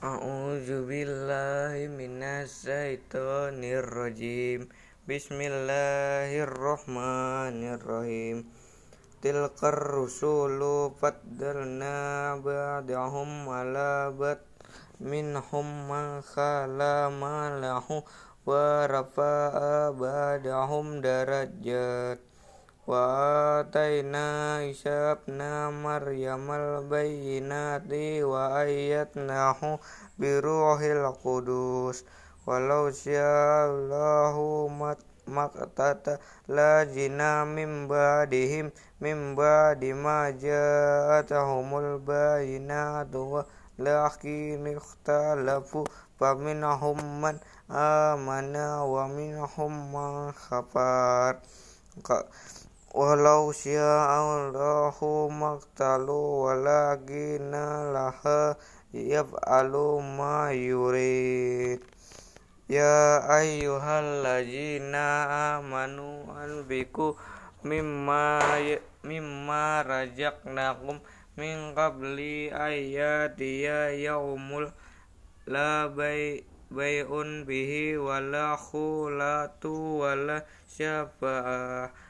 A'udzu billahi minasyaitonir rajim. Bismillahirrahmanirrahim. Tilkar rusulu faddalna ba'dahum ala bad minhum man khala ma lahu wa rafa'a ba'dahum darajat wa atayna Isa ibna Maryamal bayyinati wa ayyadnahu biruhil qudus. Walau sya'allahu maqtata la jina min ba'dihim min ba'di ma ja'atahumul bayyinatu wa lakin ikhtalafu faminhum man amana Walau sya'allahu maktalu walakina laha yaf'alu ma yurid. Ya ayyuhalladzina amanu anbiku mimma mimma razaqnakum min qabli ayyatiya yaumul la bay bay'un bihi wala khulatu wala syafa'ah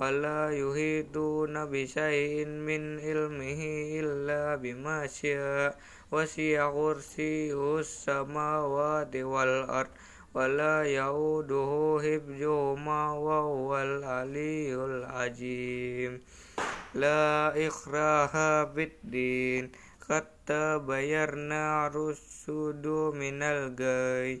ولا يهيدون بشيء من علمه إلا بما شاء وسع كرسيه السماوات والأرض ولا يؤوده حفظهما وهو العلي العظيم. لا إكراه في الدين قد تبينا الرشد من الغي.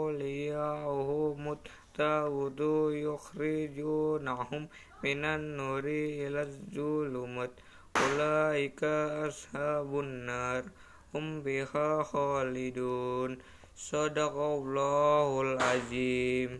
التاود يخرجونهم من النور إلى الظلمات. أولئك أصحاب النار هم بها خالدون. صدق الله العظيم.